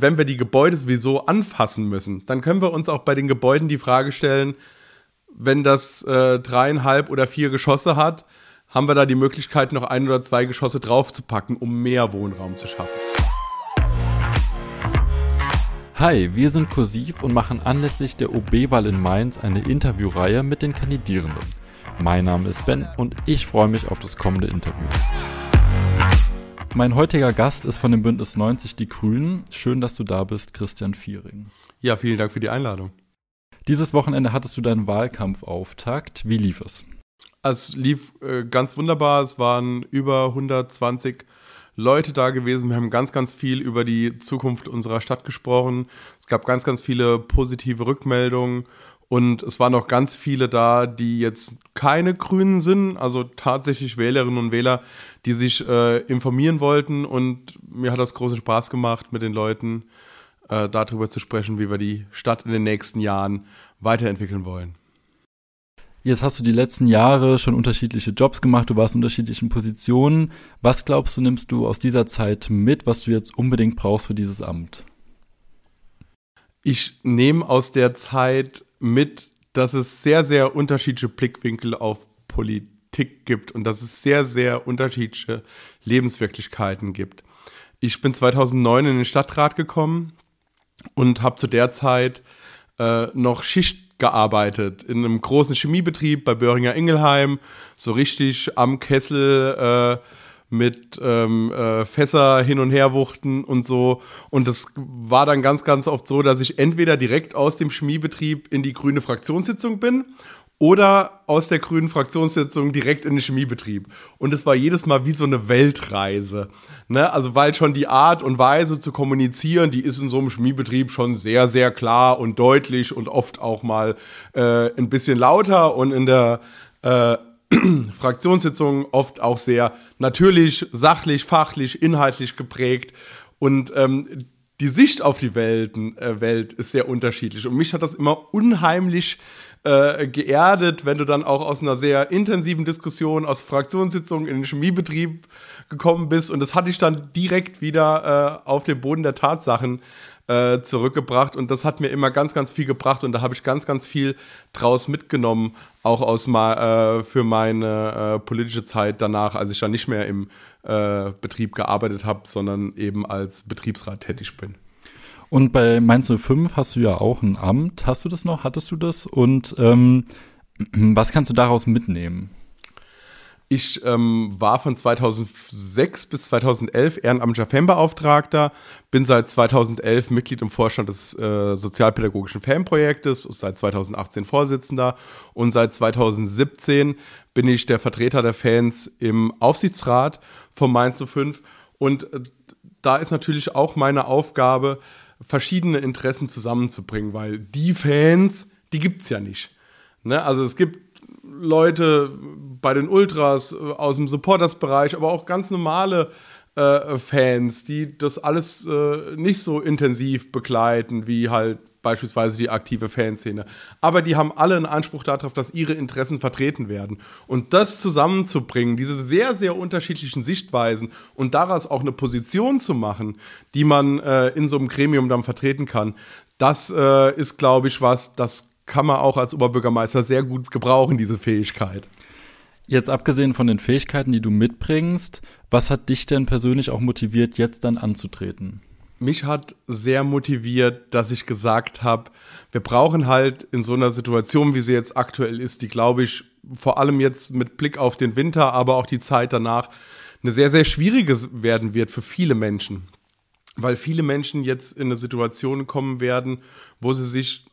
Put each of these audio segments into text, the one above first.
wenn wir die Gebäude sowieso anfassen müssen, dann können wir uns auch bei den Gebäuden die Frage stellen, wenn das äh, dreieinhalb oder vier Geschosse hat, haben wir da die Möglichkeit, noch ein oder zwei Geschosse draufzupacken, um mehr Wohnraum zu schaffen. Hi, wir sind Kursiv und machen anlässlich der OB-Wahl in Mainz eine Interviewreihe mit den Kandidierenden. Mein Name ist Ben und ich freue mich auf das kommende Interview. Mein heutiger Gast ist von dem Bündnis 90 Die Grünen. Schön, dass du da bist, Christian Viering. Ja, vielen Dank für die Einladung. Dieses Wochenende hattest du deinen Wahlkampfauftakt. Wie lief es? Es lief äh, ganz wunderbar. Es waren über 120 Leute da gewesen. Wir haben ganz, ganz viel über die Zukunft unserer Stadt gesprochen. Es gab ganz, ganz viele positive Rückmeldungen und es waren auch ganz viele da, die jetzt keine Grünen sind, also tatsächlich Wählerinnen und Wähler, die sich äh, informieren wollten. Und mir hat das großen Spaß gemacht, mit den Leuten äh, darüber zu sprechen, wie wir die Stadt in den nächsten Jahren weiterentwickeln wollen. Jetzt hast du die letzten Jahre schon unterschiedliche Jobs gemacht, du warst in unterschiedlichen Positionen. Was glaubst du, nimmst du aus dieser Zeit mit, was du jetzt unbedingt brauchst für dieses Amt? Ich nehme aus der Zeit mit, dass es sehr, sehr unterschiedliche Blickwinkel auf Politik gibt und dass es sehr, sehr unterschiedliche Lebenswirklichkeiten gibt. Ich bin 2009 in den Stadtrat gekommen und habe zu der Zeit äh, noch Schicht gearbeitet in einem großen Chemiebetrieb bei Böhringer Ingelheim, so richtig am Kessel. Äh, mit ähm, äh, Fässer hin und her wuchten und so. Und das war dann ganz, ganz oft so, dass ich entweder direkt aus dem Chemiebetrieb in die grüne Fraktionssitzung bin oder aus der grünen Fraktionssitzung direkt in den Chemiebetrieb. Und es war jedes Mal wie so eine Weltreise. Ne? Also weil schon die Art und Weise zu kommunizieren, die ist in so einem Chemiebetrieb schon sehr, sehr klar und deutlich und oft auch mal äh, ein bisschen lauter und in der äh, Fraktionssitzungen oft auch sehr natürlich, sachlich, fachlich, inhaltlich geprägt. Und ähm, die Sicht auf die Welten, äh, Welt ist sehr unterschiedlich. Und mich hat das immer unheimlich äh, geerdet, wenn du dann auch aus einer sehr intensiven Diskussion, aus Fraktionssitzungen in den Chemiebetrieb gekommen bist. Und das hatte ich dann direkt wieder äh, auf den Boden der Tatsachen äh, zurückgebracht und das hat mir immer ganz, ganz viel gebracht und da habe ich ganz, ganz viel draus mitgenommen, auch aus äh, für meine äh, politische Zeit danach, als ich dann nicht mehr im äh, Betrieb gearbeitet habe, sondern eben als Betriebsrat tätig bin. Und bei Mainz 05 hast du ja auch ein Amt. Hast du das noch? Hattest du das? Und ähm, was kannst du daraus mitnehmen? Ich ähm, war von 2006 bis 2011 ehrenamtlicher Fanbeauftragter, bin seit 2011 Mitglied im Vorstand des äh, sozialpädagogischen Fanprojektes, seit 2018 Vorsitzender und seit 2017 bin ich der Vertreter der Fans im Aufsichtsrat von Mainz 05 und äh, da ist natürlich auch meine Aufgabe, verschiedene Interessen zusammenzubringen, weil die Fans, die gibt es ja nicht. Ne? Also es gibt Leute bei den Ultras äh, aus dem Supporters-Bereich, aber auch ganz normale äh, Fans, die das alles äh, nicht so intensiv begleiten wie halt beispielsweise die aktive Fanszene. Aber die haben alle einen Anspruch darauf, dass ihre Interessen vertreten werden. Und das zusammenzubringen, diese sehr, sehr unterschiedlichen Sichtweisen und daraus auch eine Position zu machen, die man äh, in so einem Gremium dann vertreten kann, das äh, ist, glaube ich, was, das kann man auch als Oberbürgermeister sehr gut gebrauchen, diese Fähigkeit. Jetzt abgesehen von den Fähigkeiten, die du mitbringst, was hat dich denn persönlich auch motiviert, jetzt dann anzutreten? Mich hat sehr motiviert, dass ich gesagt habe, wir brauchen halt in so einer Situation, wie sie jetzt aktuell ist, die glaube ich vor allem jetzt mit Blick auf den Winter, aber auch die Zeit danach, eine sehr, sehr schwierige werden wird für viele Menschen. Weil viele Menschen jetzt in eine Situation kommen werden, wo sie sich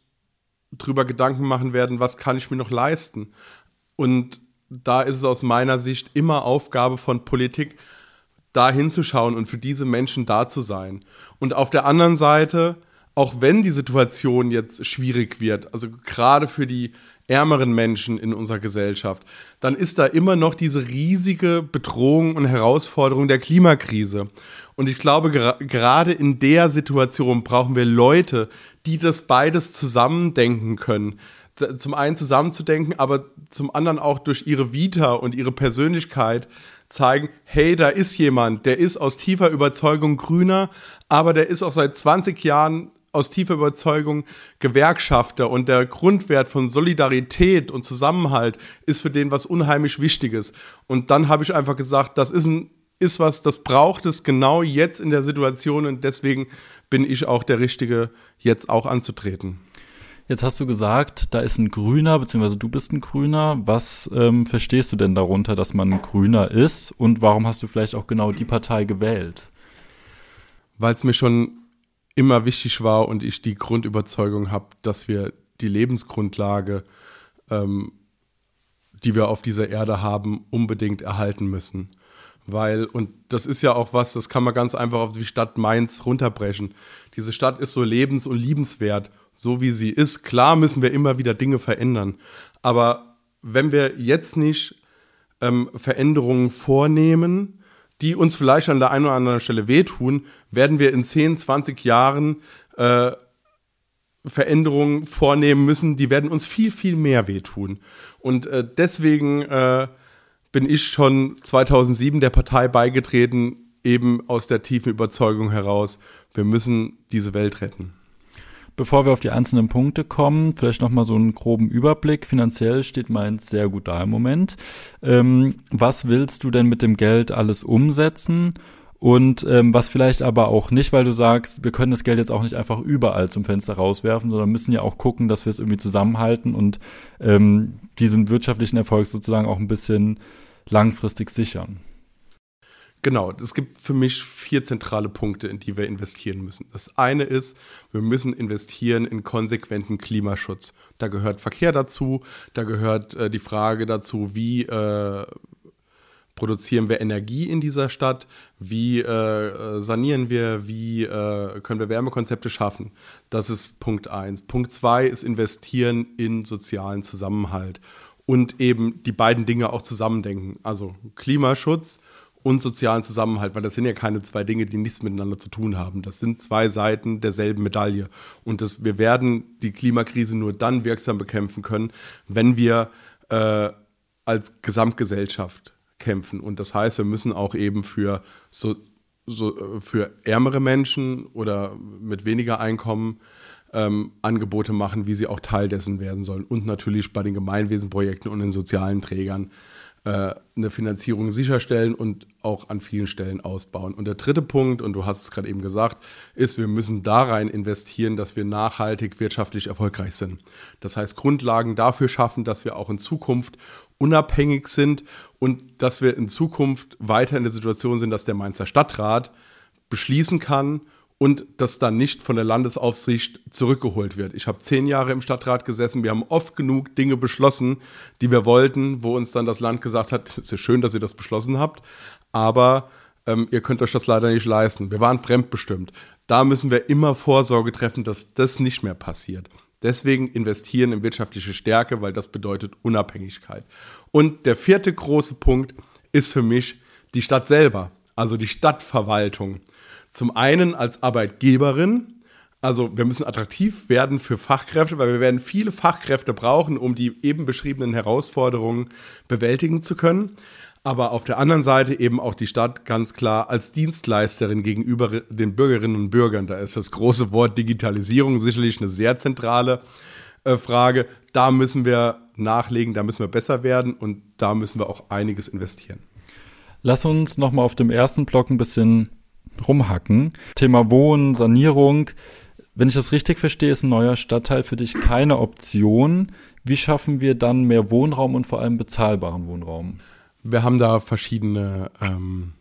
drüber Gedanken machen werden, was kann ich mir noch leisten. Und da ist es aus meiner Sicht immer Aufgabe von Politik, da hinzuschauen und für diese Menschen da zu sein. Und auf der anderen Seite, auch wenn die Situation jetzt schwierig wird, also gerade für die ärmeren Menschen in unserer Gesellschaft, dann ist da immer noch diese riesige Bedrohung und Herausforderung der Klimakrise. Und ich glaube, ger gerade in der Situation brauchen wir Leute, die das beides zusammendenken können. Zum einen zusammenzudenken, aber zum anderen auch durch ihre Vita und ihre Persönlichkeit zeigen, hey, da ist jemand, der ist aus tiefer Überzeugung grüner, aber der ist auch seit 20 Jahren aus tiefer Überzeugung Gewerkschafter und der Grundwert von Solidarität und Zusammenhalt ist für den was unheimlich Wichtiges. Und dann habe ich einfach gesagt, das ist ein ist was, das braucht es genau jetzt in der Situation und deswegen bin ich auch der Richtige, jetzt auch anzutreten. Jetzt hast du gesagt, da ist ein Grüner, beziehungsweise du bist ein Grüner. Was ähm, verstehst du denn darunter, dass man ein Grüner ist? Und warum hast du vielleicht auch genau die Partei gewählt? Weil es mir schon immer wichtig war und ich die Grundüberzeugung habe, dass wir die Lebensgrundlage, ähm, die wir auf dieser Erde haben, unbedingt erhalten müssen. Weil, und das ist ja auch was, das kann man ganz einfach auf die Stadt Mainz runterbrechen. Diese Stadt ist so lebens- und liebenswert so wie sie ist. Klar müssen wir immer wieder Dinge verändern. Aber wenn wir jetzt nicht ähm, Veränderungen vornehmen, die uns vielleicht an der einen oder anderen Stelle wehtun, werden wir in 10, 20 Jahren äh, Veränderungen vornehmen müssen, die werden uns viel, viel mehr wehtun. Und äh, deswegen äh, bin ich schon 2007 der Partei beigetreten, eben aus der tiefen Überzeugung heraus, wir müssen diese Welt retten. Bevor wir auf die einzelnen Punkte kommen, vielleicht nochmal so einen groben Überblick. Finanziell steht Mainz sehr gut da im Moment. Ähm, was willst du denn mit dem Geld alles umsetzen? Und ähm, was vielleicht aber auch nicht, weil du sagst, wir können das Geld jetzt auch nicht einfach überall zum Fenster rauswerfen, sondern müssen ja auch gucken, dass wir es irgendwie zusammenhalten und ähm, diesen wirtschaftlichen Erfolg sozusagen auch ein bisschen langfristig sichern. Genau, es gibt für mich vier zentrale Punkte, in die wir investieren müssen. Das eine ist, wir müssen investieren in konsequenten Klimaschutz. Da gehört Verkehr dazu, da gehört äh, die Frage dazu, wie äh, produzieren wir Energie in dieser Stadt, wie äh, sanieren wir, wie äh, können wir Wärmekonzepte schaffen. Das ist Punkt eins. Punkt zwei ist investieren in sozialen Zusammenhalt und eben die beiden Dinge auch zusammendenken. Also Klimaschutz und sozialen Zusammenhalt, weil das sind ja keine zwei Dinge, die nichts miteinander zu tun haben. Das sind zwei Seiten derselben Medaille. Und das, wir werden die Klimakrise nur dann wirksam bekämpfen können, wenn wir äh, als Gesamtgesellschaft kämpfen. Und das heißt, wir müssen auch eben für so, so für ärmere Menschen oder mit weniger Einkommen ähm, Angebote machen, wie sie auch Teil dessen werden sollen. Und natürlich bei den Gemeinwesenprojekten und den sozialen Trägern äh, eine Finanzierung sicherstellen und auch an vielen Stellen ausbauen. Und der dritte Punkt, und du hast es gerade eben gesagt, ist, wir müssen da rein investieren, dass wir nachhaltig wirtschaftlich erfolgreich sind. Das heißt, Grundlagen dafür schaffen, dass wir auch in Zukunft unabhängig sind und dass wir in Zukunft weiter in der Situation sind, dass der Mainzer Stadtrat beschließen kann, und das dann nicht von der Landesaufsicht zurückgeholt wird. Ich habe zehn Jahre im Stadtrat gesessen, wir haben oft genug Dinge beschlossen, die wir wollten, wo uns dann das Land gesagt hat, es ist schön, dass ihr das beschlossen habt, aber ähm, ihr könnt euch das leider nicht leisten. Wir waren fremdbestimmt. Da müssen wir immer Vorsorge treffen, dass das nicht mehr passiert. Deswegen investieren in wirtschaftliche Stärke, weil das bedeutet Unabhängigkeit. Und der vierte große Punkt ist für mich die Stadt selber, also die Stadtverwaltung. Zum einen als Arbeitgeberin, also wir müssen attraktiv werden für Fachkräfte, weil wir werden viele Fachkräfte brauchen, um die eben beschriebenen Herausforderungen bewältigen zu können. Aber auf der anderen Seite eben auch die Stadt ganz klar als Dienstleisterin gegenüber den Bürgerinnen und Bürgern. Da ist das große Wort Digitalisierung sicherlich eine sehr zentrale äh, Frage. Da müssen wir nachlegen, da müssen wir besser werden und da müssen wir auch einiges investieren. Lass uns nochmal auf dem ersten Block ein bisschen rumhacken. Thema Wohnen, Sanierung. Wenn ich das richtig verstehe, ist ein neuer Stadtteil für dich keine Option. Wie schaffen wir dann mehr Wohnraum und vor allem bezahlbaren Wohnraum? Wir haben da verschiedene ähm,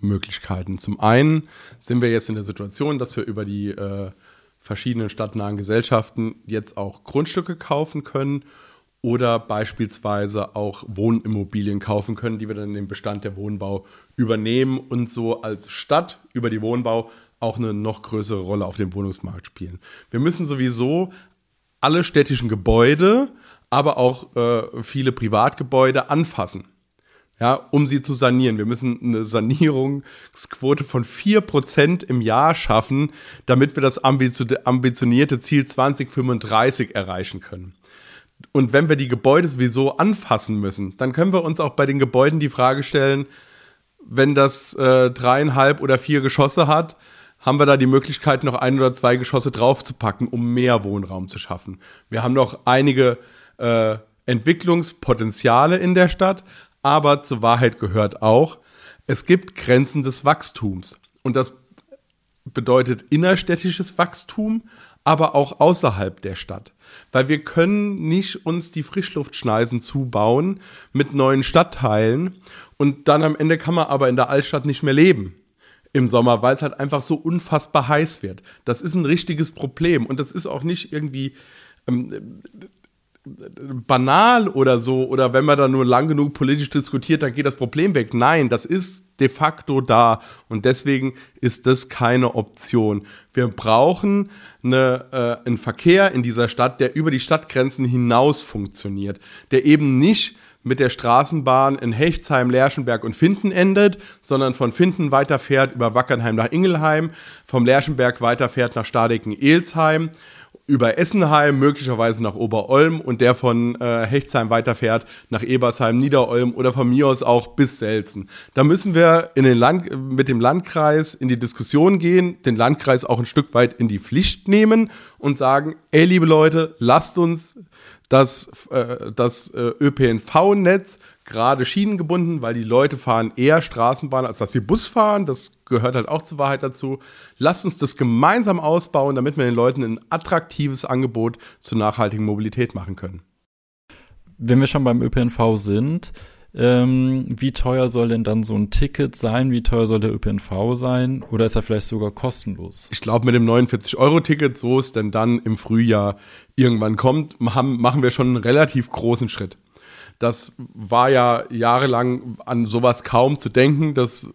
Möglichkeiten. Zum einen sind wir jetzt in der Situation, dass wir über die äh, verschiedenen stadtnahen Gesellschaften jetzt auch Grundstücke kaufen können oder beispielsweise auch Wohnimmobilien kaufen können, die wir dann in den Bestand der Wohnbau übernehmen und so als Stadt über die Wohnbau auch eine noch größere Rolle auf dem Wohnungsmarkt spielen. Wir müssen sowieso alle städtischen Gebäude, aber auch äh, viele Privatgebäude anfassen. Ja, um sie zu sanieren. Wir müssen eine Sanierungsquote von 4% im Jahr schaffen, damit wir das ambitionierte Ziel 2035 erreichen können. Und wenn wir die Gebäude sowieso anfassen müssen, dann können wir uns auch bei den Gebäuden die Frage stellen, wenn das äh, dreieinhalb oder vier Geschosse hat, haben wir da die Möglichkeit, noch ein oder zwei Geschosse draufzupacken, um mehr Wohnraum zu schaffen. Wir haben noch einige äh, Entwicklungspotenziale in der Stadt, aber zur Wahrheit gehört auch, es gibt Grenzen des Wachstums. Und das bedeutet innerstädtisches Wachstum, aber auch außerhalb der Stadt. Weil wir können nicht uns die Frischluftschneisen zubauen mit neuen Stadtteilen und dann am Ende kann man aber in der Altstadt nicht mehr leben im Sommer, weil es halt einfach so unfassbar heiß wird. Das ist ein richtiges Problem und das ist auch nicht irgendwie ähm, banal oder so oder wenn man da nur lang genug politisch diskutiert, dann geht das Problem weg. Nein, das ist de facto da und deswegen ist das keine Option. Wir brauchen eine, äh, einen Verkehr in dieser Stadt, der über die Stadtgrenzen hinaus funktioniert, der eben nicht mit der Straßenbahn in Hechtsheim, Lerschenberg und Finden endet, sondern von Finden weiterfährt über Wackernheim nach Ingelheim, vom Lerschenberg weiterfährt nach Stadecken-Elsheim über Essenheim, möglicherweise nach Oberolm und der von äh, Hechtsheim weiterfährt nach Ebersheim, Niederolm oder von mir aus auch bis Selzen. Da müssen wir in den Land, mit dem Landkreis in die Diskussion gehen, den Landkreis auch ein Stück weit in die Pflicht nehmen und sagen, ey liebe Leute, lasst uns das, äh, das äh, ÖPNV-Netz gerade schienengebunden, weil die Leute fahren eher Straßenbahn, als dass sie Bus fahren. Das gehört halt auch zur Wahrheit dazu. Lasst uns das gemeinsam ausbauen, damit wir den Leuten ein attraktives Angebot zur nachhaltigen Mobilität machen können. Wenn wir schon beim ÖPNV sind, ähm, wie teuer soll denn dann so ein Ticket sein? Wie teuer soll der ÖPNV sein? Oder ist er vielleicht sogar kostenlos? Ich glaube, mit dem 49-Euro-Ticket, so es denn dann im Frühjahr irgendwann kommt, haben, machen wir schon einen relativ großen Schritt. Das war ja jahrelang an sowas kaum zu denken. Das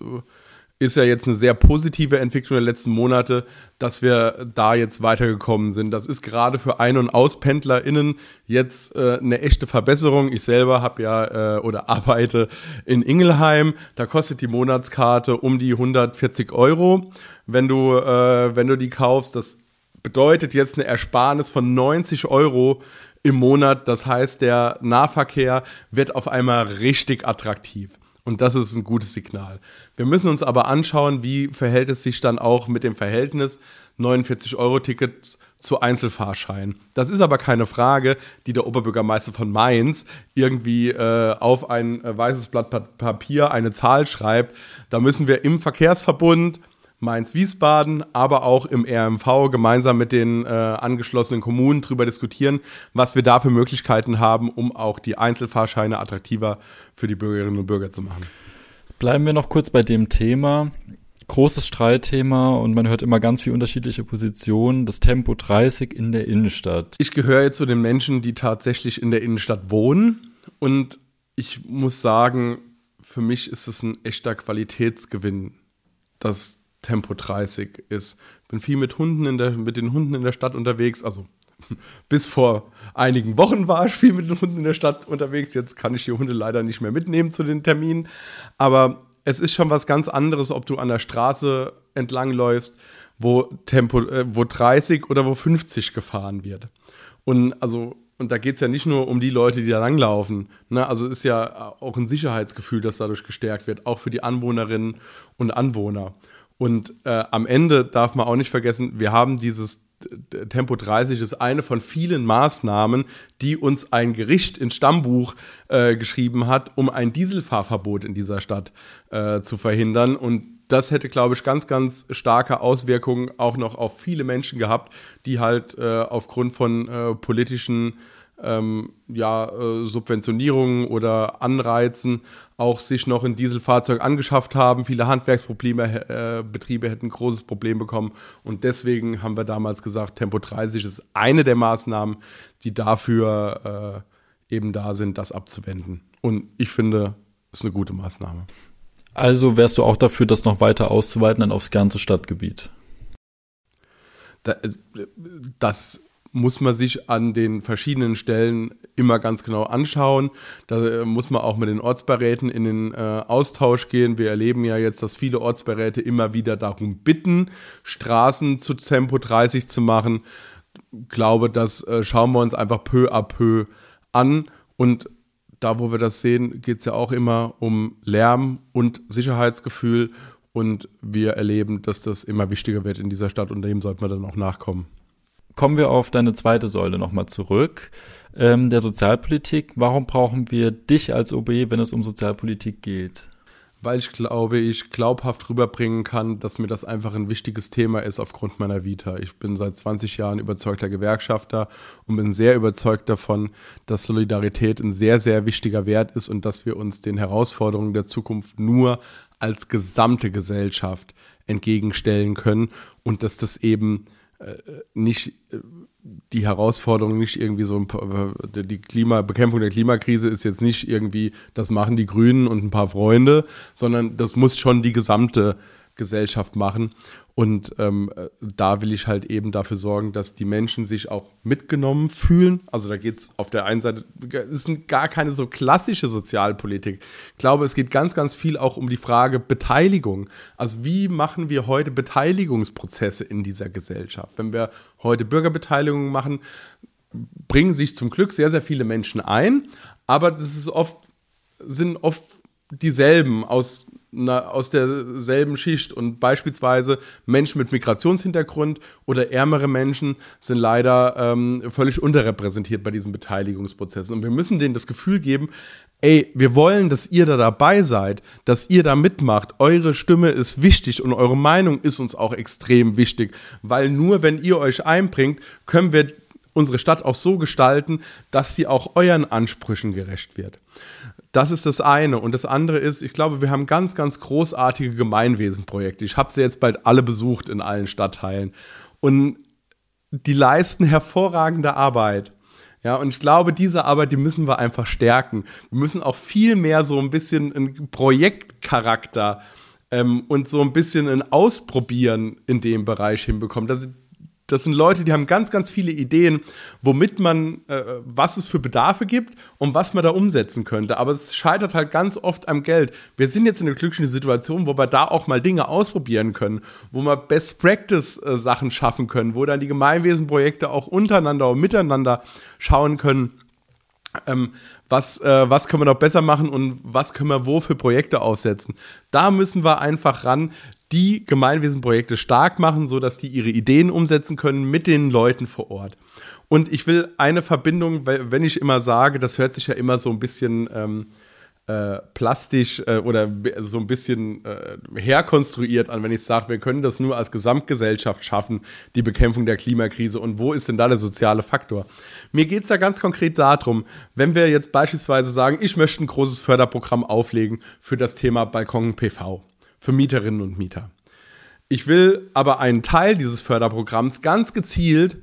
ist ja jetzt eine sehr positive Entwicklung der letzten Monate, dass wir da jetzt weitergekommen sind. Das ist gerade für Ein- und AuspendlerInnen jetzt äh, eine echte Verbesserung. Ich selber habe ja äh, oder arbeite in Ingelheim. Da kostet die Monatskarte um die 140 Euro, wenn du, äh, wenn du die kaufst. Das bedeutet jetzt eine Ersparnis von 90 Euro im Monat. Das heißt, der Nahverkehr wird auf einmal richtig attraktiv. Und das ist ein gutes Signal. Wir müssen uns aber anschauen, wie verhält es sich dann auch mit dem Verhältnis 49-Euro-Tickets zu Einzelfahrscheinen. Das ist aber keine Frage, die der Oberbürgermeister von Mainz irgendwie äh, auf ein äh, weißes Blatt Papier eine Zahl schreibt. Da müssen wir im Verkehrsverbund Mainz-Wiesbaden, aber auch im RMV gemeinsam mit den äh, angeschlossenen Kommunen darüber diskutieren, was wir da für Möglichkeiten haben, um auch die Einzelfahrscheine attraktiver für die Bürgerinnen und Bürger zu machen. Bleiben wir noch kurz bei dem Thema. Großes Streitthema und man hört immer ganz viele unterschiedliche Positionen. Das Tempo 30 in der Innenstadt. Ich gehöre jetzt zu den Menschen, die tatsächlich in der Innenstadt wohnen und ich muss sagen, für mich ist es ein echter Qualitätsgewinn, dass Tempo 30 ist. Bin viel mit Hunden in der, mit den Hunden in der Stadt unterwegs. Also bis vor einigen Wochen war ich viel mit den Hunden in der Stadt unterwegs. Jetzt kann ich die Hunde leider nicht mehr mitnehmen zu den Terminen. Aber es ist schon was ganz anderes, ob du an der Straße entlang läufst, wo Tempo, äh, wo 30 oder wo 50 gefahren wird. Und also und da geht es ja nicht nur um die Leute, die da langlaufen. Ne? Also ist ja auch ein Sicherheitsgefühl, das dadurch gestärkt wird, auch für die Anwohnerinnen und Anwohner. Und äh, am Ende darf man auch nicht vergessen, wir haben dieses Tempo 30 ist eine von vielen Maßnahmen, die uns ein Gericht ins Stammbuch äh, geschrieben hat, um ein Dieselfahrverbot in dieser Stadt äh, zu verhindern. Und das hätte, glaube ich, ganz, ganz starke Auswirkungen auch noch auf viele Menschen gehabt, die halt äh, aufgrund von äh, politischen ähm, ja, äh, Subventionierungen oder Anreizen auch sich noch ein Dieselfahrzeug angeschafft haben. Viele Handwerksprobleme, äh, Betriebe hätten ein großes Problem bekommen. Und deswegen haben wir damals gesagt, Tempo 30 ist eine der Maßnahmen, die dafür äh, eben da sind, das abzuwenden. Und ich finde, es ist eine gute Maßnahme. Also wärst du auch dafür, das noch weiter auszuweiten dann aufs ganze Stadtgebiet? Äh, das muss man sich an den verschiedenen Stellen immer ganz genau anschauen. Da äh, muss man auch mit den Ortsberäten in den äh, Austausch gehen. Wir erleben ja jetzt, dass viele Ortsberäte immer wieder darum bitten, Straßen zu Tempo 30 zu machen. Ich glaube, das äh, schauen wir uns einfach peu à peu an und da, wo wir das sehen, geht es ja auch immer um Lärm und Sicherheitsgefühl. Und wir erleben, dass das immer wichtiger wird in dieser Stadt und dem sollten wir dann auch nachkommen. Kommen wir auf deine zweite Säule nochmal zurück, ähm, der Sozialpolitik. Warum brauchen wir dich als OB, wenn es um Sozialpolitik geht? weil ich glaube, ich glaubhaft rüberbringen kann, dass mir das einfach ein wichtiges Thema ist aufgrund meiner Vita. Ich bin seit 20 Jahren überzeugter Gewerkschafter und bin sehr überzeugt davon, dass Solidarität ein sehr, sehr wichtiger Wert ist und dass wir uns den Herausforderungen der Zukunft nur als gesamte Gesellschaft entgegenstellen können und dass das eben nicht äh, die Herausforderung nicht irgendwie so ein paar, die Klimabekämpfung der Klimakrise ist jetzt nicht irgendwie, das machen die Grünen und ein paar Freunde, sondern das muss schon die gesamte Gesellschaft machen. Und ähm, da will ich halt eben dafür sorgen, dass die Menschen sich auch mitgenommen fühlen. Also da geht es auf der einen Seite, es ist gar keine so klassische Sozialpolitik. Ich glaube, es geht ganz, ganz viel auch um die Frage Beteiligung. Also wie machen wir heute Beteiligungsprozesse in dieser Gesellschaft? Wenn wir heute Bürgerbeteiligung machen, bringen sich zum Glück sehr, sehr viele Menschen ein, aber das ist oft, sind oft dieselben aus na, aus derselben Schicht. Und beispielsweise Menschen mit Migrationshintergrund oder ärmere Menschen sind leider ähm, völlig unterrepräsentiert bei diesem Beteiligungsprozess. Und wir müssen denen das Gefühl geben, ey, wir wollen, dass ihr da dabei seid, dass ihr da mitmacht. Eure Stimme ist wichtig und eure Meinung ist uns auch extrem wichtig, weil nur wenn ihr euch einbringt, können wir unsere Stadt auch so gestalten, dass sie auch euren Ansprüchen gerecht wird. Das ist das eine. Und das andere ist, ich glaube, wir haben ganz, ganz großartige Gemeinwesenprojekte. Ich habe sie jetzt bald alle besucht in allen Stadtteilen. Und die leisten hervorragende Arbeit. Ja, und ich glaube, diese Arbeit, die müssen wir einfach stärken. Wir müssen auch viel mehr so ein bisschen einen Projektcharakter ähm, und so ein bisschen ein Ausprobieren in dem Bereich hinbekommen. Das, das sind Leute, die haben ganz, ganz viele Ideen, womit man, äh, was es für Bedarfe gibt und was man da umsetzen könnte. Aber es scheitert halt ganz oft am Geld. Wir sind jetzt in einer glücklichen Situation, wo wir da auch mal Dinge ausprobieren können, wo wir Best Practice äh, Sachen schaffen können, wo dann die Gemeinwesenprojekte auch untereinander und miteinander schauen können. Ähm, was, äh, was können wir noch besser machen und was können wir wo für Projekte aufsetzen. Da müssen wir einfach ran, die Gemeinwesenprojekte stark machen, sodass die ihre Ideen umsetzen können mit den Leuten vor Ort. Und ich will eine Verbindung, wenn ich immer sage, das hört sich ja immer so ein bisschen ähm, äh, plastisch äh, oder so ein bisschen äh, herkonstruiert an, wenn ich sage, wir können das nur als Gesamtgesellschaft schaffen, die Bekämpfung der Klimakrise. Und wo ist denn da der soziale Faktor? Mir geht es ja ganz konkret darum, wenn wir jetzt beispielsweise sagen, ich möchte ein großes Förderprogramm auflegen für das Thema Balkon PV für Mieterinnen und Mieter. Ich will aber einen Teil dieses Förderprogramms ganz gezielt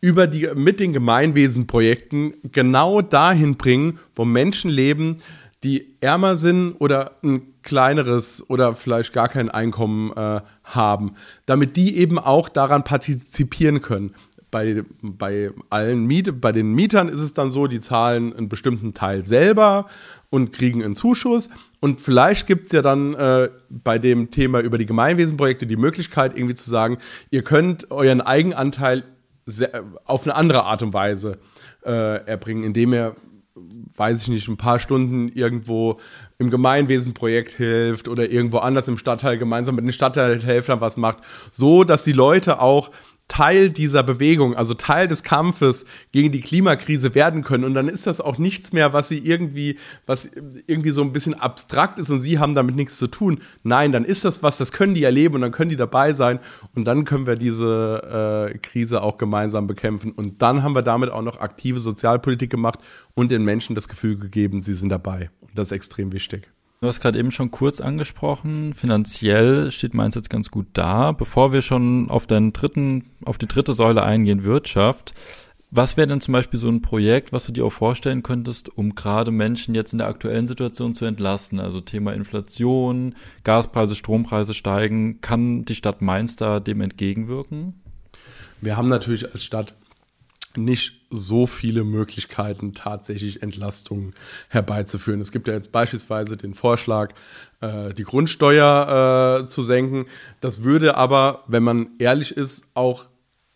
über die, mit den Gemeinwesenprojekten genau dahin bringen, wo Menschen leben, die ärmer sind oder ein kleineres oder vielleicht gar kein Einkommen äh, haben, damit die eben auch daran partizipieren können bei, bei allen Miet bei den Mietern ist es dann so, die zahlen einen bestimmten Teil selber und kriegen einen Zuschuss. Und vielleicht gibt es ja dann äh, bei dem Thema über die Gemeinwesenprojekte die Möglichkeit, irgendwie zu sagen, ihr könnt euren Eigenanteil auf eine andere Art und Weise äh, erbringen, indem ihr weiß ich nicht, ein paar Stunden irgendwo im Gemeinwesenprojekt hilft oder irgendwo anders im Stadtteil gemeinsam mit den Stadtteilhelfern was macht, so dass die Leute auch Teil dieser Bewegung, also Teil des Kampfes gegen die Klimakrise werden können. Und dann ist das auch nichts mehr, was sie irgendwie, was irgendwie so ein bisschen abstrakt ist und sie haben damit nichts zu tun. Nein, dann ist das was, das können die erleben und dann können die dabei sein und dann können wir diese äh, Krise auch gemeinsam bekämpfen. Und dann haben wir damit auch noch aktive Sozialpolitik gemacht und den Menschen das Gefühl gegeben, sie sind dabei. Und das ist extrem wichtig. Du hast gerade eben schon kurz angesprochen, finanziell steht meins jetzt ganz gut da. Bevor wir schon auf den dritten, auf die dritte Säule eingehen, Wirtschaft, was wäre denn zum Beispiel so ein Projekt, was du dir auch vorstellen könntest, um gerade Menschen jetzt in der aktuellen Situation zu entlasten? Also Thema Inflation, Gaspreise, Strompreise steigen. Kann die Stadt Mainz da dem entgegenwirken? Wir haben natürlich als Stadt nicht so viele Möglichkeiten, tatsächlich Entlastungen herbeizuführen. Es gibt ja jetzt beispielsweise den Vorschlag, äh, die Grundsteuer äh, zu senken. Das würde aber, wenn man ehrlich ist, auch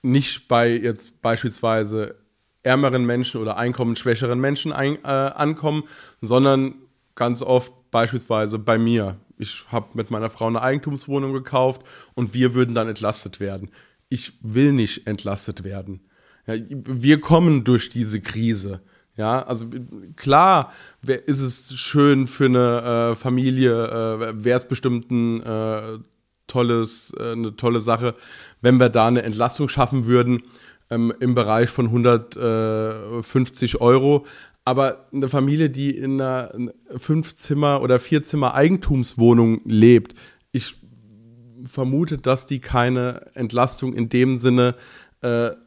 nicht bei jetzt beispielsweise ärmeren Menschen oder einkommensschwächeren Menschen ein, äh, ankommen, sondern ganz oft beispielsweise bei mir. Ich habe mit meiner Frau eine Eigentumswohnung gekauft und wir würden dann entlastet werden. Ich will nicht entlastet werden. Ja, wir kommen durch diese Krise. Ja, also klar ist es schön für eine äh, Familie, äh, wäre es bestimmt ein äh, tolles, äh, eine tolle Sache, wenn wir da eine Entlastung schaffen würden ähm, im Bereich von 150 Euro. Aber eine Familie, die in einer Fünf-Zimmer- oder Vier-Zimmer-Eigentumswohnung lebt, ich vermute, dass die keine Entlastung in dem Sinne äh,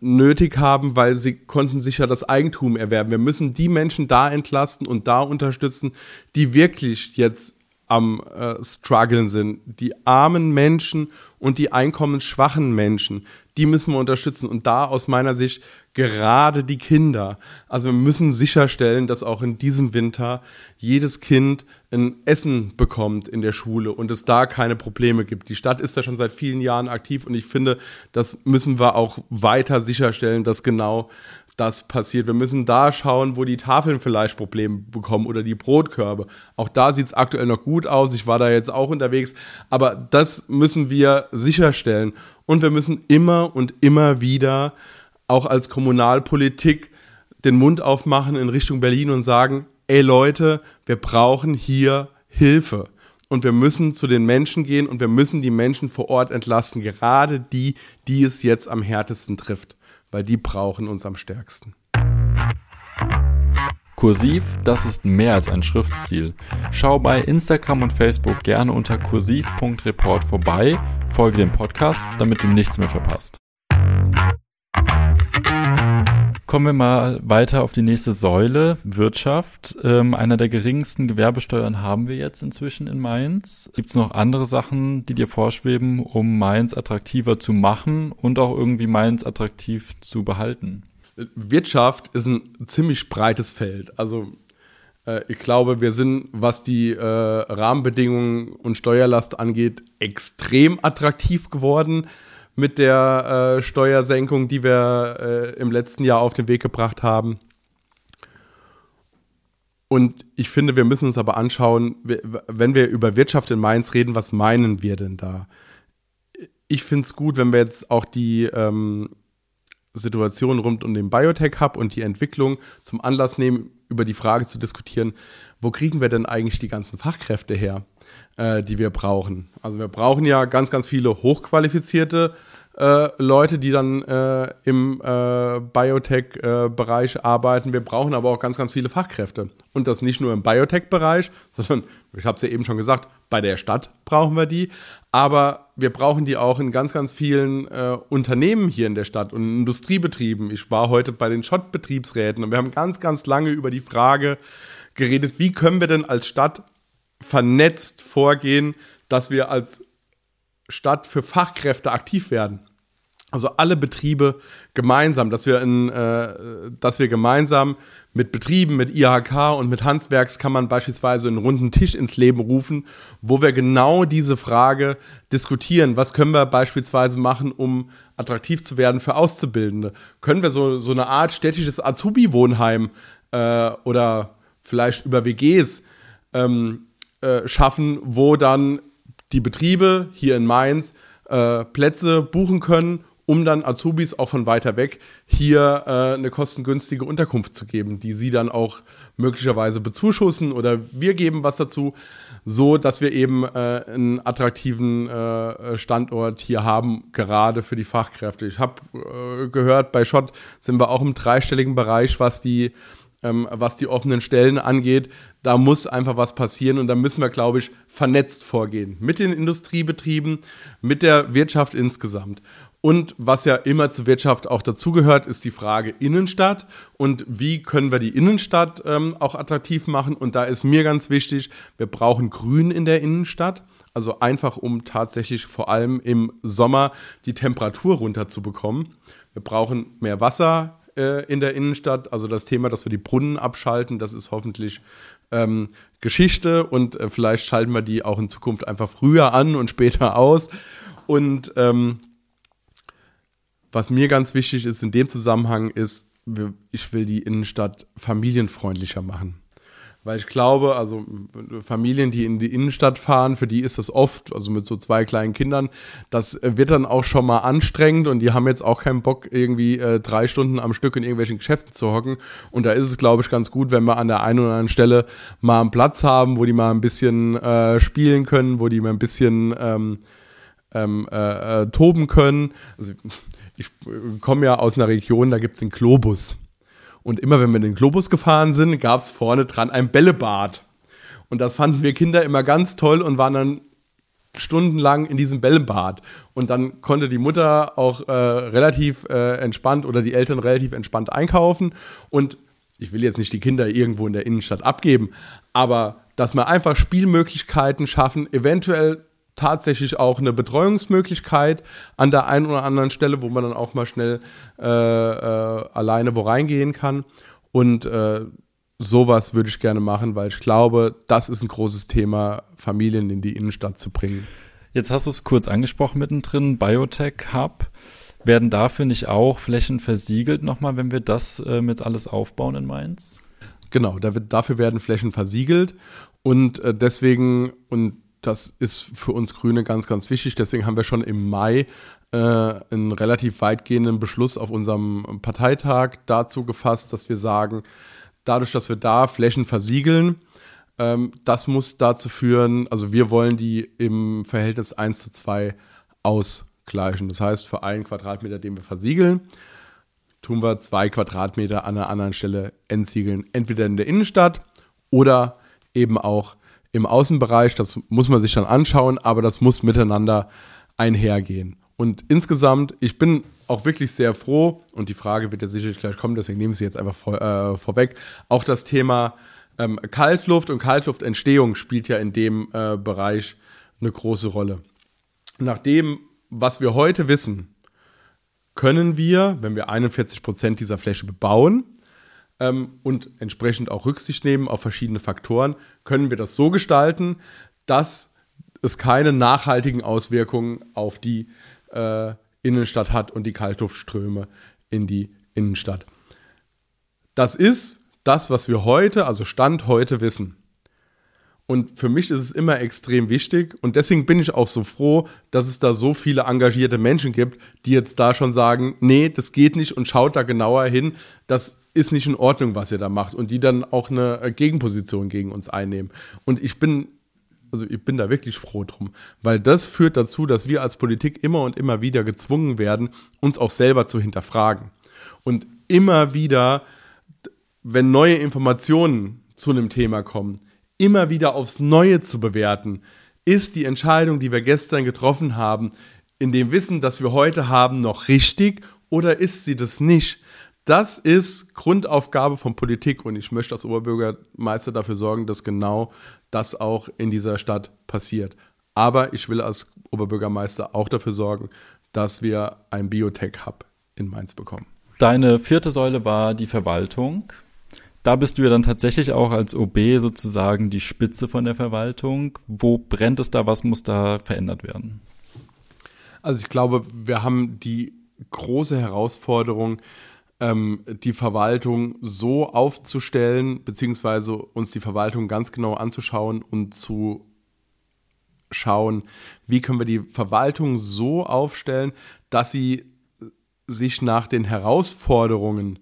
nötig haben, weil sie konnten sich ja das Eigentum erwerben. Wir müssen die Menschen da entlasten und da unterstützen, die wirklich jetzt am äh, struggeln sind. Die armen Menschen und die einkommensschwachen Menschen, die müssen wir unterstützen. Und da aus meiner Sicht gerade die Kinder. Also wir müssen sicherstellen, dass auch in diesem Winter jedes Kind ein Essen bekommt in der Schule und es da keine Probleme gibt. Die Stadt ist da schon seit vielen Jahren aktiv und ich finde, das müssen wir auch weiter sicherstellen, dass genau das passiert. Wir müssen da schauen, wo die Tafeln vielleicht Probleme bekommen oder die Brotkörbe. Auch da sieht es aktuell noch gut aus. Ich war da jetzt auch unterwegs. Aber das müssen wir sicherstellen. Und wir müssen immer und immer wieder auch als Kommunalpolitik den Mund aufmachen in Richtung Berlin und sagen, ey Leute, wir brauchen hier Hilfe. Und wir müssen zu den Menschen gehen und wir müssen die Menschen vor Ort entlasten, gerade die, die es jetzt am härtesten trifft, weil die brauchen uns am stärksten. Kursiv, das ist mehr als ein Schriftstil. Schau bei Instagram und Facebook gerne unter kursiv.report vorbei, folge dem Podcast, damit du nichts mehr verpasst. Kommen wir mal weiter auf die nächste Säule, Wirtschaft. Ähm, einer der geringsten Gewerbesteuern haben wir jetzt inzwischen in Mainz. Gibt es noch andere Sachen, die dir vorschweben, um Mainz attraktiver zu machen und auch irgendwie Mainz attraktiv zu behalten? Wirtschaft ist ein ziemlich breites Feld. Also äh, ich glaube, wir sind, was die äh, Rahmenbedingungen und Steuerlast angeht, extrem attraktiv geworden mit der äh, Steuersenkung, die wir äh, im letzten Jahr auf den Weg gebracht haben. Und ich finde, wir müssen uns aber anschauen, wenn wir über Wirtschaft in Mainz reden, was meinen wir denn da? Ich finde es gut, wenn wir jetzt auch die ähm, Situation rund um den Biotech-Hub und die Entwicklung zum Anlass nehmen, über die Frage zu diskutieren, wo kriegen wir denn eigentlich die ganzen Fachkräfte her? Äh, die wir brauchen. Also wir brauchen ja ganz, ganz viele hochqualifizierte äh, Leute, die dann äh, im äh, Biotech-Bereich arbeiten. Wir brauchen aber auch ganz, ganz viele Fachkräfte. Und das nicht nur im Biotech-Bereich, sondern, ich habe es ja eben schon gesagt, bei der Stadt brauchen wir die. Aber wir brauchen die auch in ganz, ganz vielen äh, Unternehmen hier in der Stadt und Industriebetrieben. Ich war heute bei den Schott-Betriebsräten und wir haben ganz, ganz lange über die Frage geredet, wie können wir denn als Stadt vernetzt vorgehen, dass wir als Stadt für Fachkräfte aktiv werden. Also alle Betriebe gemeinsam, dass wir, in, äh, dass wir gemeinsam mit Betrieben, mit IHK und mit Handwerkskammern beispielsweise einen runden Tisch ins Leben rufen, wo wir genau diese Frage diskutieren. Was können wir beispielsweise machen, um attraktiv zu werden für Auszubildende? Können wir so, so eine Art städtisches Azubi-Wohnheim äh, oder vielleicht über WGs ähm, äh, schaffen, wo dann die Betriebe hier in Mainz äh, Plätze buchen können, um dann Azubis auch von weiter weg hier äh, eine kostengünstige Unterkunft zu geben, die sie dann auch möglicherweise bezuschussen oder wir geben was dazu, so dass wir eben äh, einen attraktiven äh, Standort hier haben, gerade für die Fachkräfte. Ich habe äh, gehört, bei Schott sind wir auch im dreistelligen Bereich, was die ähm, was die offenen Stellen angeht. Da muss einfach was passieren und da müssen wir, glaube ich, vernetzt vorgehen. Mit den Industriebetrieben, mit der Wirtschaft insgesamt. Und was ja immer zur Wirtschaft auch dazugehört, ist die Frage Innenstadt und wie können wir die Innenstadt ähm, auch attraktiv machen. Und da ist mir ganz wichtig, wir brauchen Grün in der Innenstadt. Also einfach, um tatsächlich vor allem im Sommer die Temperatur runterzubekommen. Wir brauchen mehr Wasser äh, in der Innenstadt. Also das Thema, dass wir die Brunnen abschalten, das ist hoffentlich ähm, Geschichte und äh, vielleicht schalten wir die auch in Zukunft einfach früher an und später aus. Und ähm, was mir ganz wichtig ist in dem Zusammenhang ist, ich will die Innenstadt familienfreundlicher machen. Weil ich glaube, also Familien, die in die Innenstadt fahren, für die ist das oft, also mit so zwei kleinen Kindern, das wird dann auch schon mal anstrengend und die haben jetzt auch keinen Bock, irgendwie äh, drei Stunden am Stück in irgendwelchen Geschäften zu hocken. Und da ist es, glaube ich, ganz gut, wenn wir an der einen oder anderen Stelle mal einen Platz haben, wo die mal ein bisschen äh, spielen können, wo die mal ein bisschen ähm, ähm, äh, äh toben können. Also ich komme ja aus einer Region, da gibt es den Globus. Und immer wenn wir in den Globus gefahren sind, gab es vorne dran ein Bällebad. Und das fanden wir Kinder immer ganz toll und waren dann stundenlang in diesem Bällebad. Und dann konnte die Mutter auch äh, relativ äh, entspannt oder die Eltern relativ entspannt einkaufen. Und ich will jetzt nicht die Kinder irgendwo in der Innenstadt abgeben, aber dass wir einfach Spielmöglichkeiten schaffen, eventuell tatsächlich auch eine Betreuungsmöglichkeit an der einen oder anderen Stelle, wo man dann auch mal schnell äh, äh, alleine wo reingehen kann. Und äh, sowas würde ich gerne machen, weil ich glaube, das ist ein großes Thema, Familien in die Innenstadt zu bringen. Jetzt hast du es kurz angesprochen mittendrin, Biotech Hub. Werden dafür nicht auch Flächen versiegelt nochmal, wenn wir das ähm, jetzt alles aufbauen in Mainz? Genau, dafür werden Flächen versiegelt und äh, deswegen, und das ist für uns Grüne ganz, ganz wichtig. Deswegen haben wir schon im Mai äh, einen relativ weitgehenden Beschluss auf unserem Parteitag dazu gefasst, dass wir sagen, dadurch, dass wir da Flächen versiegeln, ähm, das muss dazu führen, also wir wollen die im Verhältnis 1 zu 2 ausgleichen. Das heißt, für einen Quadratmeter, den wir versiegeln, tun wir zwei Quadratmeter an einer anderen Stelle entsiegeln. Entweder in der Innenstadt oder eben auch im Außenbereich. Das muss man sich dann anschauen, aber das muss miteinander einhergehen. Und insgesamt, ich bin auch wirklich sehr froh, und die Frage wird ja sicherlich gleich kommen, deswegen nehme ich sie jetzt einfach vor, äh, vorweg. Auch das Thema ähm, Kaltluft und Kaltluftentstehung spielt ja in dem äh, Bereich eine große Rolle. Nach dem, was wir heute wissen, können wir, wenn wir 41 Prozent dieser Fläche bebauen, ähm, und entsprechend auch Rücksicht nehmen auf verschiedene Faktoren, können wir das so gestalten, dass es keine nachhaltigen Auswirkungen auf die äh, Innenstadt hat und die Kaltluftströme in die Innenstadt. Das ist das, was wir heute, also Stand heute wissen. Und für mich ist es immer extrem wichtig und deswegen bin ich auch so froh, dass es da so viele engagierte Menschen gibt, die jetzt da schon sagen, nee, das geht nicht und schaut da genauer hin. Das ist nicht in Ordnung, was ihr da macht und die dann auch eine äh, Gegenposition gegen uns einnehmen. Und ich bin also ich bin da wirklich froh drum, weil das führt dazu, dass wir als Politik immer und immer wieder gezwungen werden, uns auch selber zu hinterfragen. Und immer wieder, wenn neue Informationen zu einem Thema kommen, immer wieder aufs Neue zu bewerten, ist die Entscheidung, die wir gestern getroffen haben, in dem Wissen, das wir heute haben, noch richtig oder ist sie das nicht? Das ist Grundaufgabe von Politik und ich möchte als Oberbürgermeister dafür sorgen, dass genau das auch in dieser Stadt passiert. Aber ich will als Oberbürgermeister auch dafür sorgen, dass wir ein Biotech-Hub in Mainz bekommen. Deine vierte Säule war die Verwaltung. Da bist du ja dann tatsächlich auch als OB sozusagen die Spitze von der Verwaltung. Wo brennt es da? Was muss da verändert werden? Also ich glaube, wir haben die große Herausforderung, ähm, die Verwaltung so aufzustellen, beziehungsweise uns die Verwaltung ganz genau anzuschauen und zu schauen, wie können wir die Verwaltung so aufstellen, dass sie sich nach den Herausforderungen,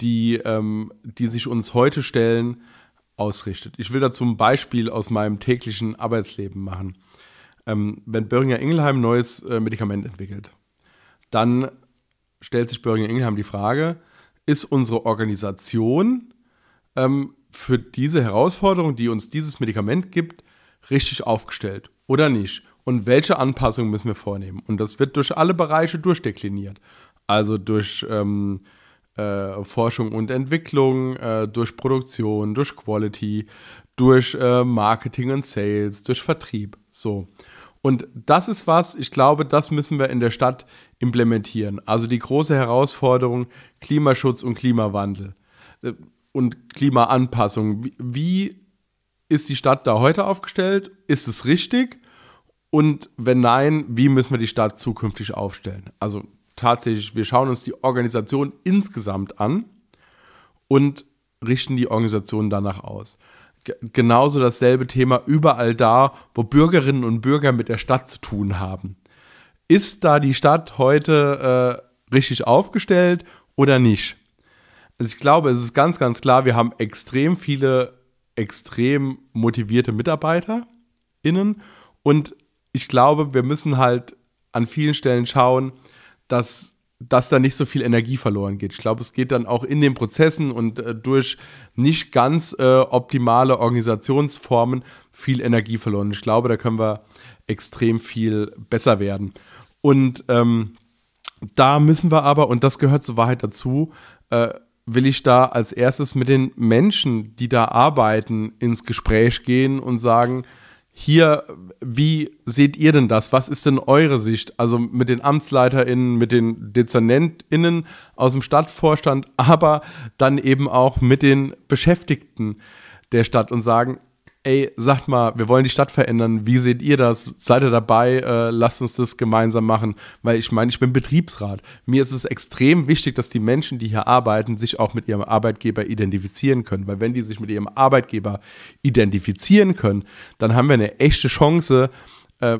die, ähm, die sich uns heute stellen, ausrichtet. Ich will dazu ein Beispiel aus meinem täglichen Arbeitsleben machen. Ähm, wenn Böhringer Ingelheim ein neues äh, Medikament entwickelt, dann stellt sich Böhringer Ingelheim die Frage, ist unsere Organisation ähm, für diese Herausforderung, die uns dieses Medikament gibt, richtig aufgestellt oder nicht? Und welche Anpassungen müssen wir vornehmen? Und das wird durch alle Bereiche durchdekliniert. Also durch ähm, äh, Forschung und Entwicklung, äh, durch Produktion, durch Quality, durch äh, Marketing und Sales, durch Vertrieb. So. Und das ist was, ich glaube, das müssen wir in der Stadt implementieren. Also die große Herausforderung Klimaschutz und Klimawandel äh, und Klimaanpassung. Wie ist die Stadt da heute aufgestellt? Ist es richtig? Und wenn nein, wie müssen wir die Stadt zukünftig aufstellen? Also tatsächlich, wir schauen uns die Organisation insgesamt an und richten die Organisation danach aus. Genauso dasselbe Thema überall da, wo Bürgerinnen und Bürger mit der Stadt zu tun haben. Ist da die Stadt heute äh, richtig aufgestellt oder nicht? Also ich glaube, es ist ganz, ganz klar, wir haben extrem viele extrem motivierte MitarbeiterInnen und ich glaube, wir müssen halt an vielen Stellen schauen, dass, dass da nicht so viel Energie verloren geht. Ich glaube, es geht dann auch in den Prozessen und äh, durch nicht ganz äh, optimale Organisationsformen viel Energie verloren. Ich glaube, da können wir extrem viel besser werden. Und ähm, da müssen wir aber, und das gehört zur Wahrheit dazu, äh, will ich da als erstes mit den Menschen, die da arbeiten, ins Gespräch gehen und sagen, hier, wie seht ihr denn das? Was ist denn eure Sicht? Also mit den AmtsleiterInnen, mit den DezernentInnen aus dem Stadtvorstand, aber dann eben auch mit den Beschäftigten der Stadt und sagen, ey, sagt mal, wir wollen die Stadt verändern. Wie seht ihr das? Seid ihr dabei? Äh, lasst uns das gemeinsam machen. Weil ich meine, ich bin Betriebsrat. Mir ist es extrem wichtig, dass die Menschen, die hier arbeiten, sich auch mit ihrem Arbeitgeber identifizieren können. Weil wenn die sich mit ihrem Arbeitgeber identifizieren können, dann haben wir eine echte Chance, äh, äh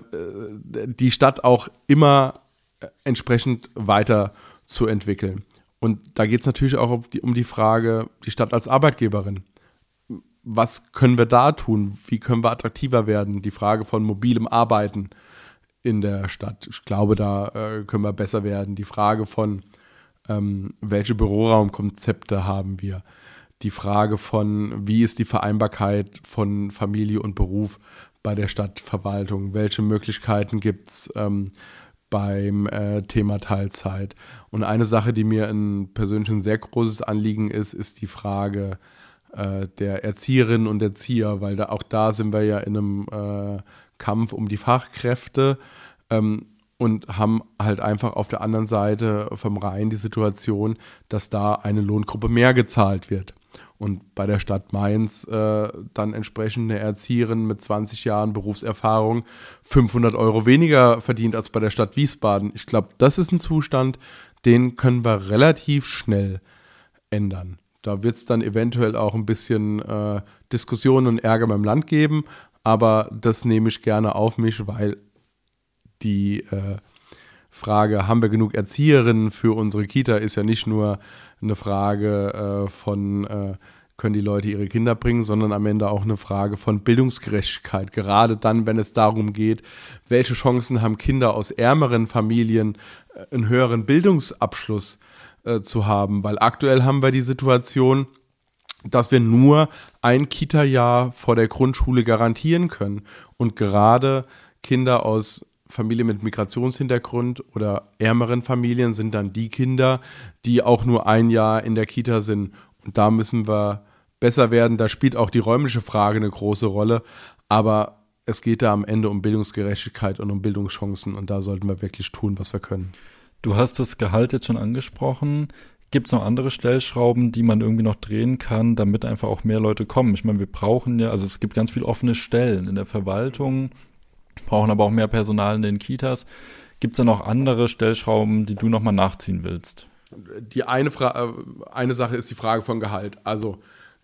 die Stadt auch immer äh, entsprechend weiter zu entwickeln. Und da geht es natürlich auch um die, um die Frage, die Stadt als Arbeitgeberin was können wir da tun? Wie können wir attraktiver werden? Die Frage von mobilem Arbeiten in der Stadt. Ich glaube, da äh, können wir besser werden. Die Frage von, ähm, welche Büroraumkonzepte haben wir? Die Frage von, wie ist die Vereinbarkeit von Familie und Beruf bei der Stadtverwaltung? Welche Möglichkeiten gibt es ähm, beim äh, Thema Teilzeit? Und eine Sache, die mir ein persönlich ein sehr großes Anliegen ist, ist die Frage, äh, der Erzieherinnen und Erzieher, weil da auch da sind wir ja in einem äh, Kampf um die Fachkräfte ähm, und haben halt einfach auf der anderen Seite vom Rhein die Situation, dass da eine Lohngruppe mehr gezahlt wird. Und bei der Stadt Mainz äh, dann entsprechend eine Erzieherin mit 20 Jahren Berufserfahrung 500 Euro weniger verdient als bei der Stadt Wiesbaden. Ich glaube, das ist ein Zustand, den können wir relativ schnell ändern. Da wird es dann eventuell auch ein bisschen äh, Diskussionen und Ärger beim Land geben, aber das nehme ich gerne auf mich, weil die äh, Frage, haben wir genug Erzieherinnen für unsere Kita, ist ja nicht nur eine Frage äh, von, äh, können die Leute ihre Kinder bringen, sondern am Ende auch eine Frage von Bildungsgerechtigkeit. Gerade dann, wenn es darum geht, welche Chancen haben Kinder aus ärmeren Familien, äh, einen höheren Bildungsabschluss äh, zu haben, weil aktuell haben wir die Situation, dass wir nur ein Kita-Jahr vor der Grundschule garantieren können. Und gerade Kinder aus Familien mit Migrationshintergrund oder ärmeren Familien sind dann die Kinder, die auch nur ein Jahr in der Kita sind. Und da müssen wir besser werden. Da spielt auch die räumliche Frage eine große Rolle. Aber es geht da am Ende um Bildungsgerechtigkeit und um Bildungschancen. Und da sollten wir wirklich tun, was wir können. Du hast das Gehalt jetzt schon angesprochen. Gibt es noch andere Stellschrauben, die man irgendwie noch drehen kann, damit einfach auch mehr Leute kommen? Ich meine, wir brauchen ja, also es gibt ganz viele offene Stellen in der Verwaltung, brauchen aber auch mehr Personal in den Kitas. Gibt es da noch andere Stellschrauben, die du nochmal nachziehen willst? Die eine, Fra äh, eine Sache ist die Frage von Gehalt. Also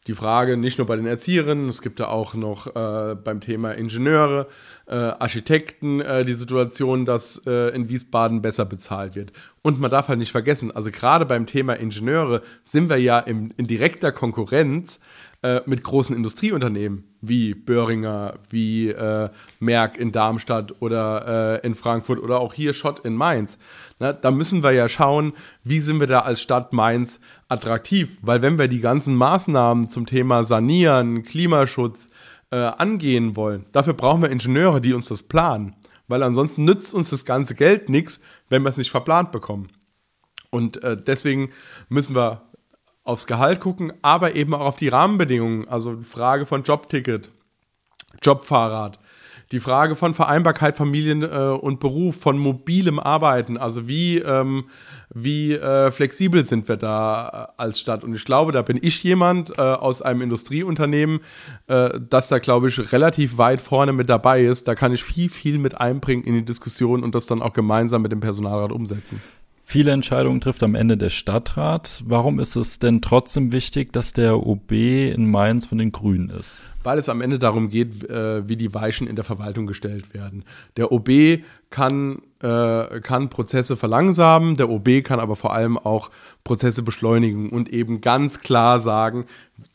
die Frage nicht nur bei den Erzieherinnen, es gibt da auch noch äh, beim Thema Ingenieure, äh, Architekten äh, die Situation, dass äh, in Wiesbaden besser bezahlt wird. Und man darf halt nicht vergessen, also gerade beim Thema Ingenieure sind wir ja im, in direkter Konkurrenz äh, mit großen Industrieunternehmen wie Böhringer, wie äh, Merck in Darmstadt oder äh, in Frankfurt oder auch hier Schott in Mainz. Na, da müssen wir ja schauen, wie sind wir da als Stadt Mainz attraktiv. Weil wenn wir die ganzen Maßnahmen zum Thema Sanieren, Klimaschutz äh, angehen wollen, dafür brauchen wir Ingenieure, die uns das planen. Weil ansonsten nützt uns das ganze Geld nichts, wenn wir es nicht verplant bekommen. Und äh, deswegen müssen wir aufs Gehalt gucken, aber eben auch auf die Rahmenbedingungen. Also die Frage von Jobticket, Jobfahrrad, die Frage von Vereinbarkeit Familien äh, und Beruf, von mobilem Arbeiten. Also wie, ähm, wie äh, flexibel sind wir da äh, als Stadt? Und ich glaube, da bin ich jemand äh, aus einem Industrieunternehmen, äh, das da, glaube ich, relativ weit vorne mit dabei ist. Da kann ich viel, viel mit einbringen in die Diskussion und das dann auch gemeinsam mit dem Personalrat umsetzen. Viele Entscheidungen trifft am Ende der Stadtrat. Warum ist es denn trotzdem wichtig, dass der OB in Mainz von den Grünen ist? Weil es am Ende darum geht, äh, wie die Weichen in der Verwaltung gestellt werden. Der OB kann, äh, kann Prozesse verlangsamen, der OB kann aber vor allem auch Prozesse beschleunigen und eben ganz klar sagen,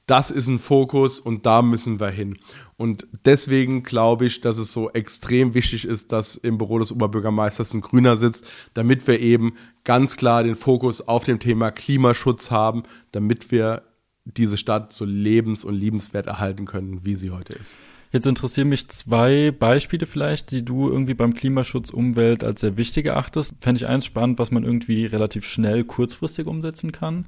das ist ein Fokus und da müssen wir hin. Und deswegen glaube ich, dass es so extrem wichtig ist, dass im Büro des Oberbürgermeisters ein Grüner sitzt, damit wir eben ganz klar den Fokus auf dem Thema Klimaschutz haben, damit wir diese Stadt so lebens- und liebenswert erhalten können, wie sie heute ist. Jetzt interessieren mich zwei Beispiele vielleicht, die du irgendwie beim Klimaschutz Umwelt als sehr wichtig erachtest. Fände ich eins spannend, was man irgendwie relativ schnell kurzfristig umsetzen kann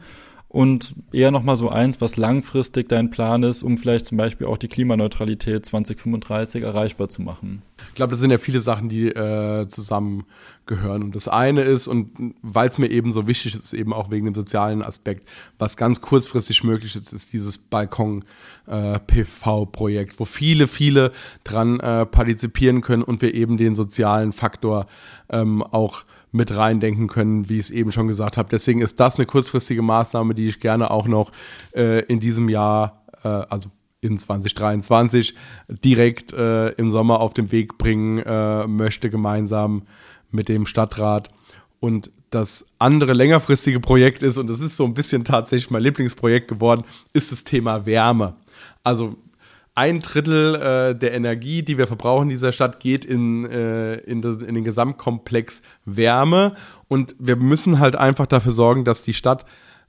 und eher nochmal so eins, was langfristig dein Plan ist, um vielleicht zum Beispiel auch die Klimaneutralität 2035 erreichbar zu machen? Ich glaube, das sind ja viele Sachen, die äh, zusammengehören. Und das eine ist, und weil es mir eben so wichtig ist, eben auch wegen dem sozialen Aspekt, was ganz kurzfristig möglich ist, ist dieses Balkon-PV-Projekt, äh, wo viele, viele dran äh, partizipieren können und wir eben den sozialen Faktor ähm, auch mit reindenken können, wie ich es eben schon gesagt habe. Deswegen ist das eine kurzfristige Maßnahme, die ich gerne auch noch äh, in diesem Jahr, äh, also in 2023, direkt äh, im Sommer auf den Weg bringen äh, möchte, gemeinsam mit dem Stadtrat. Und das andere längerfristige Projekt ist, und das ist so ein bisschen tatsächlich mein Lieblingsprojekt geworden, ist das Thema Wärme. Also ein Drittel äh, der Energie, die wir verbrauchen in dieser Stadt, geht in, äh, in, das, in, den Gesamtkomplex Wärme. Und wir müssen halt einfach dafür sorgen, dass die Stadt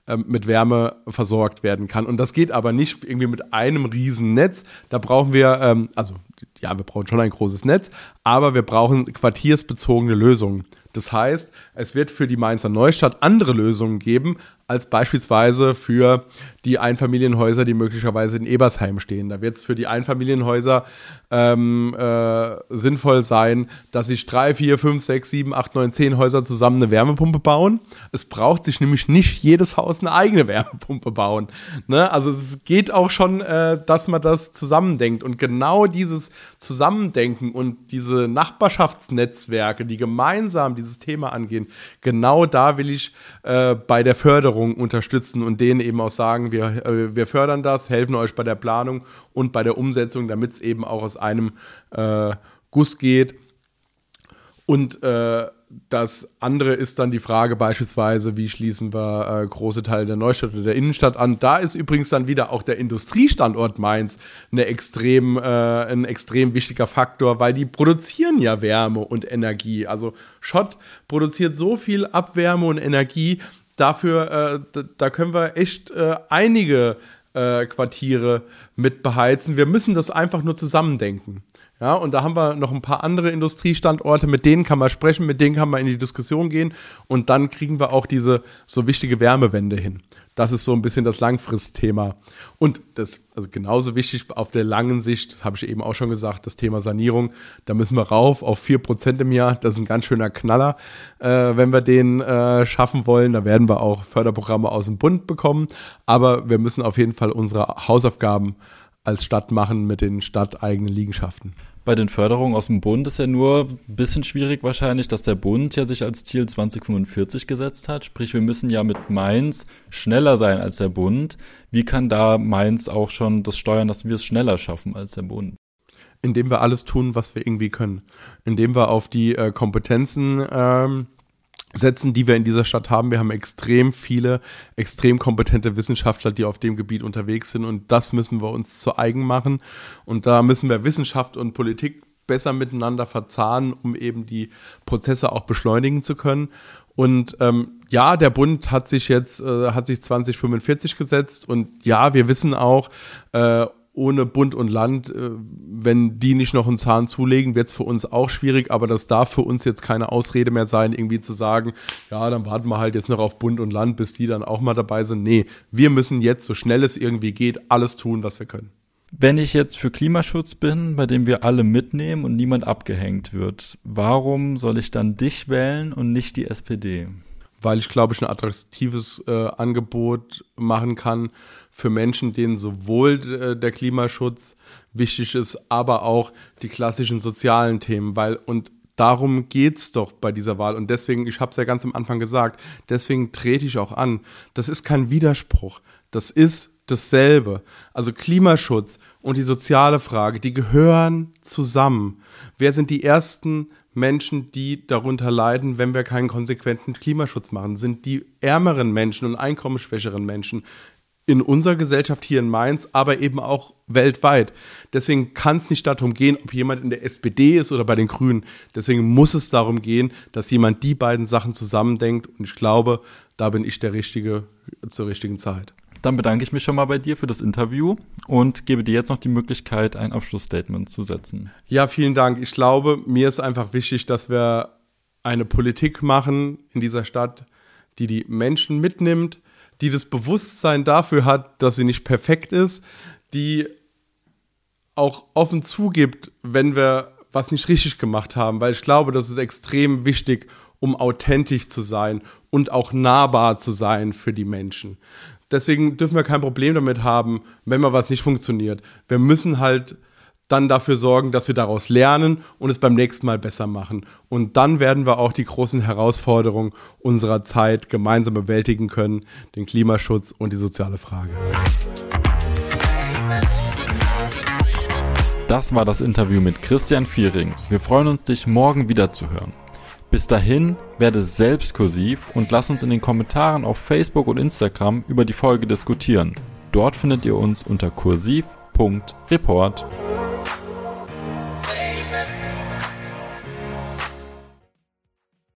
äh, mit Wärme versorgt werden kann. Und das geht aber nicht irgendwie mit einem riesen Netz. Da brauchen wir, ähm, also ja, wir brauchen schon ein großes Netz, aber wir brauchen quartiersbezogene Lösungen. Das heißt, es wird für die Mainzer Neustadt andere Lösungen geben, als beispielsweise für die Einfamilienhäuser, die möglicherweise in Ebersheim stehen. Da wird es für die Einfamilienhäuser ähm, äh, sinnvoll sein, dass sich drei, vier, fünf, sechs, sieben, acht, neun, zehn Häuser zusammen eine Wärmepumpe bauen. Es braucht sich nämlich nicht jedes Haus eine eigene Wärmepumpe bauen. Ne? Also es geht auch schon, äh, dass man das zusammendenkt. Und genau dieses Zusammendenken und diese Nachbarschaftsnetzwerke, die gemeinsam dieses Thema angehen, genau da will ich äh, bei der Förderung unterstützen und denen eben auch sagen, wir, äh, wir fördern das, helfen euch bei der Planung und bei der Umsetzung, damit es eben auch aus einem äh, Guss geht. Und äh, das andere ist dann die Frage beispielsweise, wie schließen wir äh, große Teile der Neustadt oder der Innenstadt an. Da ist übrigens dann wieder auch der Industriestandort Mainz eine extrem, äh, ein extrem wichtiger Faktor, weil die produzieren ja Wärme und Energie. Also Schott produziert so viel Abwärme und Energie, dafür, äh, da können wir echt äh, einige äh, Quartiere mit beheizen. Wir müssen das einfach nur zusammendenken. Ja, und da haben wir noch ein paar andere Industriestandorte, mit denen kann man sprechen, mit denen kann man in die Diskussion gehen und dann kriegen wir auch diese so wichtige Wärmewende hin. Das ist so ein bisschen das Langfristthema. Und das, also genauso wichtig auf der langen Sicht, das habe ich eben auch schon gesagt, das Thema Sanierung, da müssen wir rauf auf 4% im Jahr. Das ist ein ganz schöner Knaller, äh, wenn wir den äh, schaffen wollen. Da werden wir auch Förderprogramme aus dem Bund bekommen. Aber wir müssen auf jeden Fall unsere Hausaufgaben als Stadt machen mit den stadteigenen Liegenschaften bei den Förderungen aus dem Bund ist ja nur ein bisschen schwierig wahrscheinlich, dass der Bund ja sich als Ziel 2045 gesetzt hat. Sprich, wir müssen ja mit Mainz schneller sein als der Bund. Wie kann da Mainz auch schon das steuern, dass wir es schneller schaffen als der Bund? Indem wir alles tun, was wir irgendwie können. Indem wir auf die äh, Kompetenzen ähm, setzen, die wir in dieser Stadt haben. Wir haben extrem viele, extrem kompetente Wissenschaftler, die auf dem Gebiet unterwegs sind und das müssen wir uns zu eigen machen. Und da müssen wir Wissenschaft und Politik besser miteinander verzahnen, um eben die Prozesse auch beschleunigen zu können. Und ähm, ja, der Bund hat sich jetzt, äh, hat sich 2045 gesetzt und ja, wir wissen auch, äh, ohne Bund und Land, äh, wenn die nicht noch einen Zahn zulegen, wird es für uns auch schwierig, aber das darf für uns jetzt keine Ausrede mehr sein, irgendwie zu sagen, ja, dann warten wir halt jetzt noch auf Bund und Land, bis die dann auch mal dabei sind. Nee, wir müssen jetzt, so schnell es irgendwie geht, alles tun, was wir können. Wenn ich jetzt für Klimaschutz bin, bei dem wir alle mitnehmen und niemand abgehängt wird, warum soll ich dann dich wählen und nicht die SPD? Weil ich glaube, ich ein attraktives äh, Angebot machen kann für Menschen, denen sowohl äh, der Klimaschutz wichtig ist, aber auch die klassischen sozialen Themen, weil und darum geht es doch bei dieser Wahl. Und deswegen, ich habe es ja ganz am Anfang gesagt, deswegen trete ich auch an. Das ist kein Widerspruch. Das ist dasselbe. Also Klimaschutz und die soziale Frage, die gehören zusammen. Wer sind die ersten Menschen, die darunter leiden, wenn wir keinen konsequenten Klimaschutz machen? Sind die ärmeren Menschen und einkommensschwächeren Menschen in unserer Gesellschaft hier in Mainz, aber eben auch weltweit. Deswegen kann es nicht darum gehen, ob jemand in der SPD ist oder bei den Grünen. Deswegen muss es darum gehen, dass jemand die beiden Sachen zusammendenkt. Und ich glaube, da bin ich der Richtige zur richtigen Zeit. Dann bedanke ich mich schon mal bei dir für das Interview und gebe dir jetzt noch die Möglichkeit, ein Abschlussstatement zu setzen. Ja, vielen Dank. Ich glaube, mir ist einfach wichtig, dass wir eine Politik machen in dieser Stadt, die die Menschen mitnimmt, die das Bewusstsein dafür hat, dass sie nicht perfekt ist, die auch offen zugibt, wenn wir was nicht richtig gemacht haben, weil ich glaube, das ist extrem wichtig, um authentisch zu sein und auch nahbar zu sein für die Menschen. Deswegen dürfen wir kein Problem damit haben, wenn mal was nicht funktioniert. Wir müssen halt dann dafür sorgen, dass wir daraus lernen und es beim nächsten Mal besser machen. Und dann werden wir auch die großen Herausforderungen unserer Zeit gemeinsam bewältigen können, den Klimaschutz und die soziale Frage. Das war das Interview mit Christian Viering. Wir freuen uns, dich morgen wieder zu hören. Bis dahin werde selbst kursiv und lass uns in den Kommentaren auf Facebook und Instagram über die Folge diskutieren. Dort findet ihr uns unter kursiv.report.